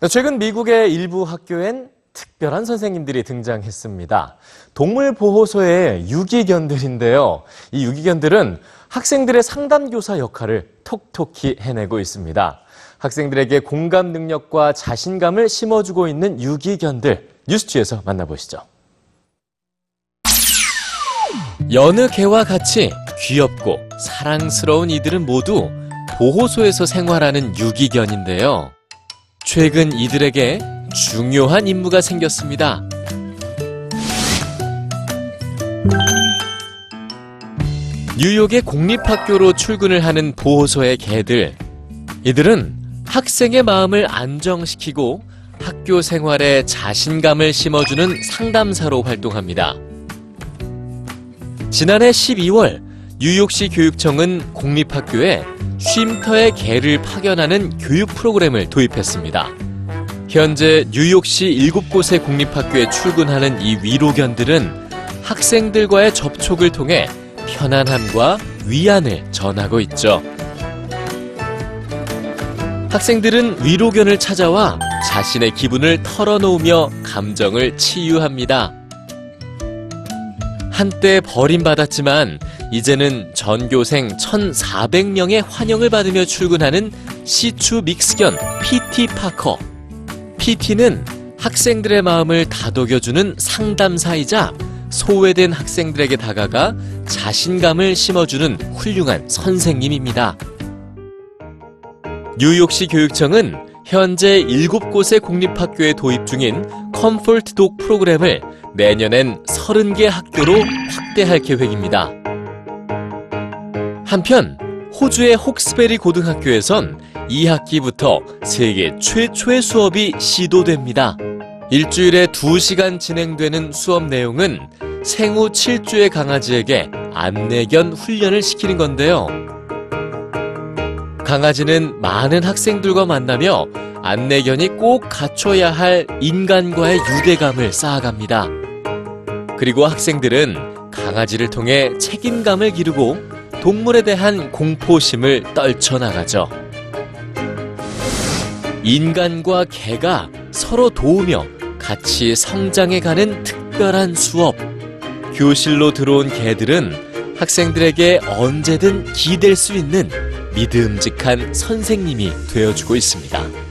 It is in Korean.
네, 최근 미국의 일부 학교엔 특별한 선생님들이 등장했습니다. 동물보호소의 유기견들인데요. 이 유기견들은 학생들의 상담교사 역할을 톡톡히 해내고 있습니다. 학생들에게 공감 능력과 자신감을 심어주고 있는 유기견들, 뉴스취에서 만나보시죠. 여느 개와 같이 귀엽고 사랑스러운 이들은 모두 보호소에서 생활하는 유기견인데요. 최근 이들에게 중요한 임무가 생겼습니다. 뉴욕의 공립학교로 출근을 하는 보호소의 개들. 이들은 학생의 마음을 안정시키고 학교 생활에 자신감을 심어주는 상담사로 활동합니다. 지난해 12월 뉴욕시 교육청은 공립학교에 쉼터의 개를 파견하는 교육 프로그램을 도입했습니다. 현재 뉴욕시 7곳의 공립학교에 출근하는 이 위로견들은 학생들과의 접촉을 통해 편안함과 위안을 전하고 있죠. 학생들은 위로견을 찾아와 자신의 기분을 털어놓으며 감정을 치유합니다. 한때 버림받았지만 이제는 전교생 1,400명의 환영을 받으며 출근하는 시추 믹스견 PT 파커. PT는 학생들의 마음을 다독여주는 상담사이자 소외된 학생들에게 다가가 자신감을 심어주는 훌륭한 선생님입니다. 뉴욕시 교육청은 현재 7곳의 공립학교에 도입 중인 comfort dog 프로그램을 내년엔 30개 학교로 확대할 계획입니다. 한편 호주의 혹스베리 고등학교에선 2학기부터 세계 최초의 수업이 시도됩니다. 일주일에 2시간 진행되는 수업 내용은 생후 7주의 강아지에게 안내견 훈련을 시키는 건데요. 강아지는 많은 학생들과 만나며 안내견이 꼭 갖춰야 할 인간과의 유대감을 쌓아갑니다. 그리고 학생들은 강아지를 통해 책임감을 기르고 동물에 대한 공포심을 떨쳐나가죠. 인간과 개가 서로 도우며 같이 성장해가는 특별한 수업. 교실로 들어온 개들은 학생들에게 언제든 기댈 수 있는 믿음직한 선생님이 되어주고 있습니다.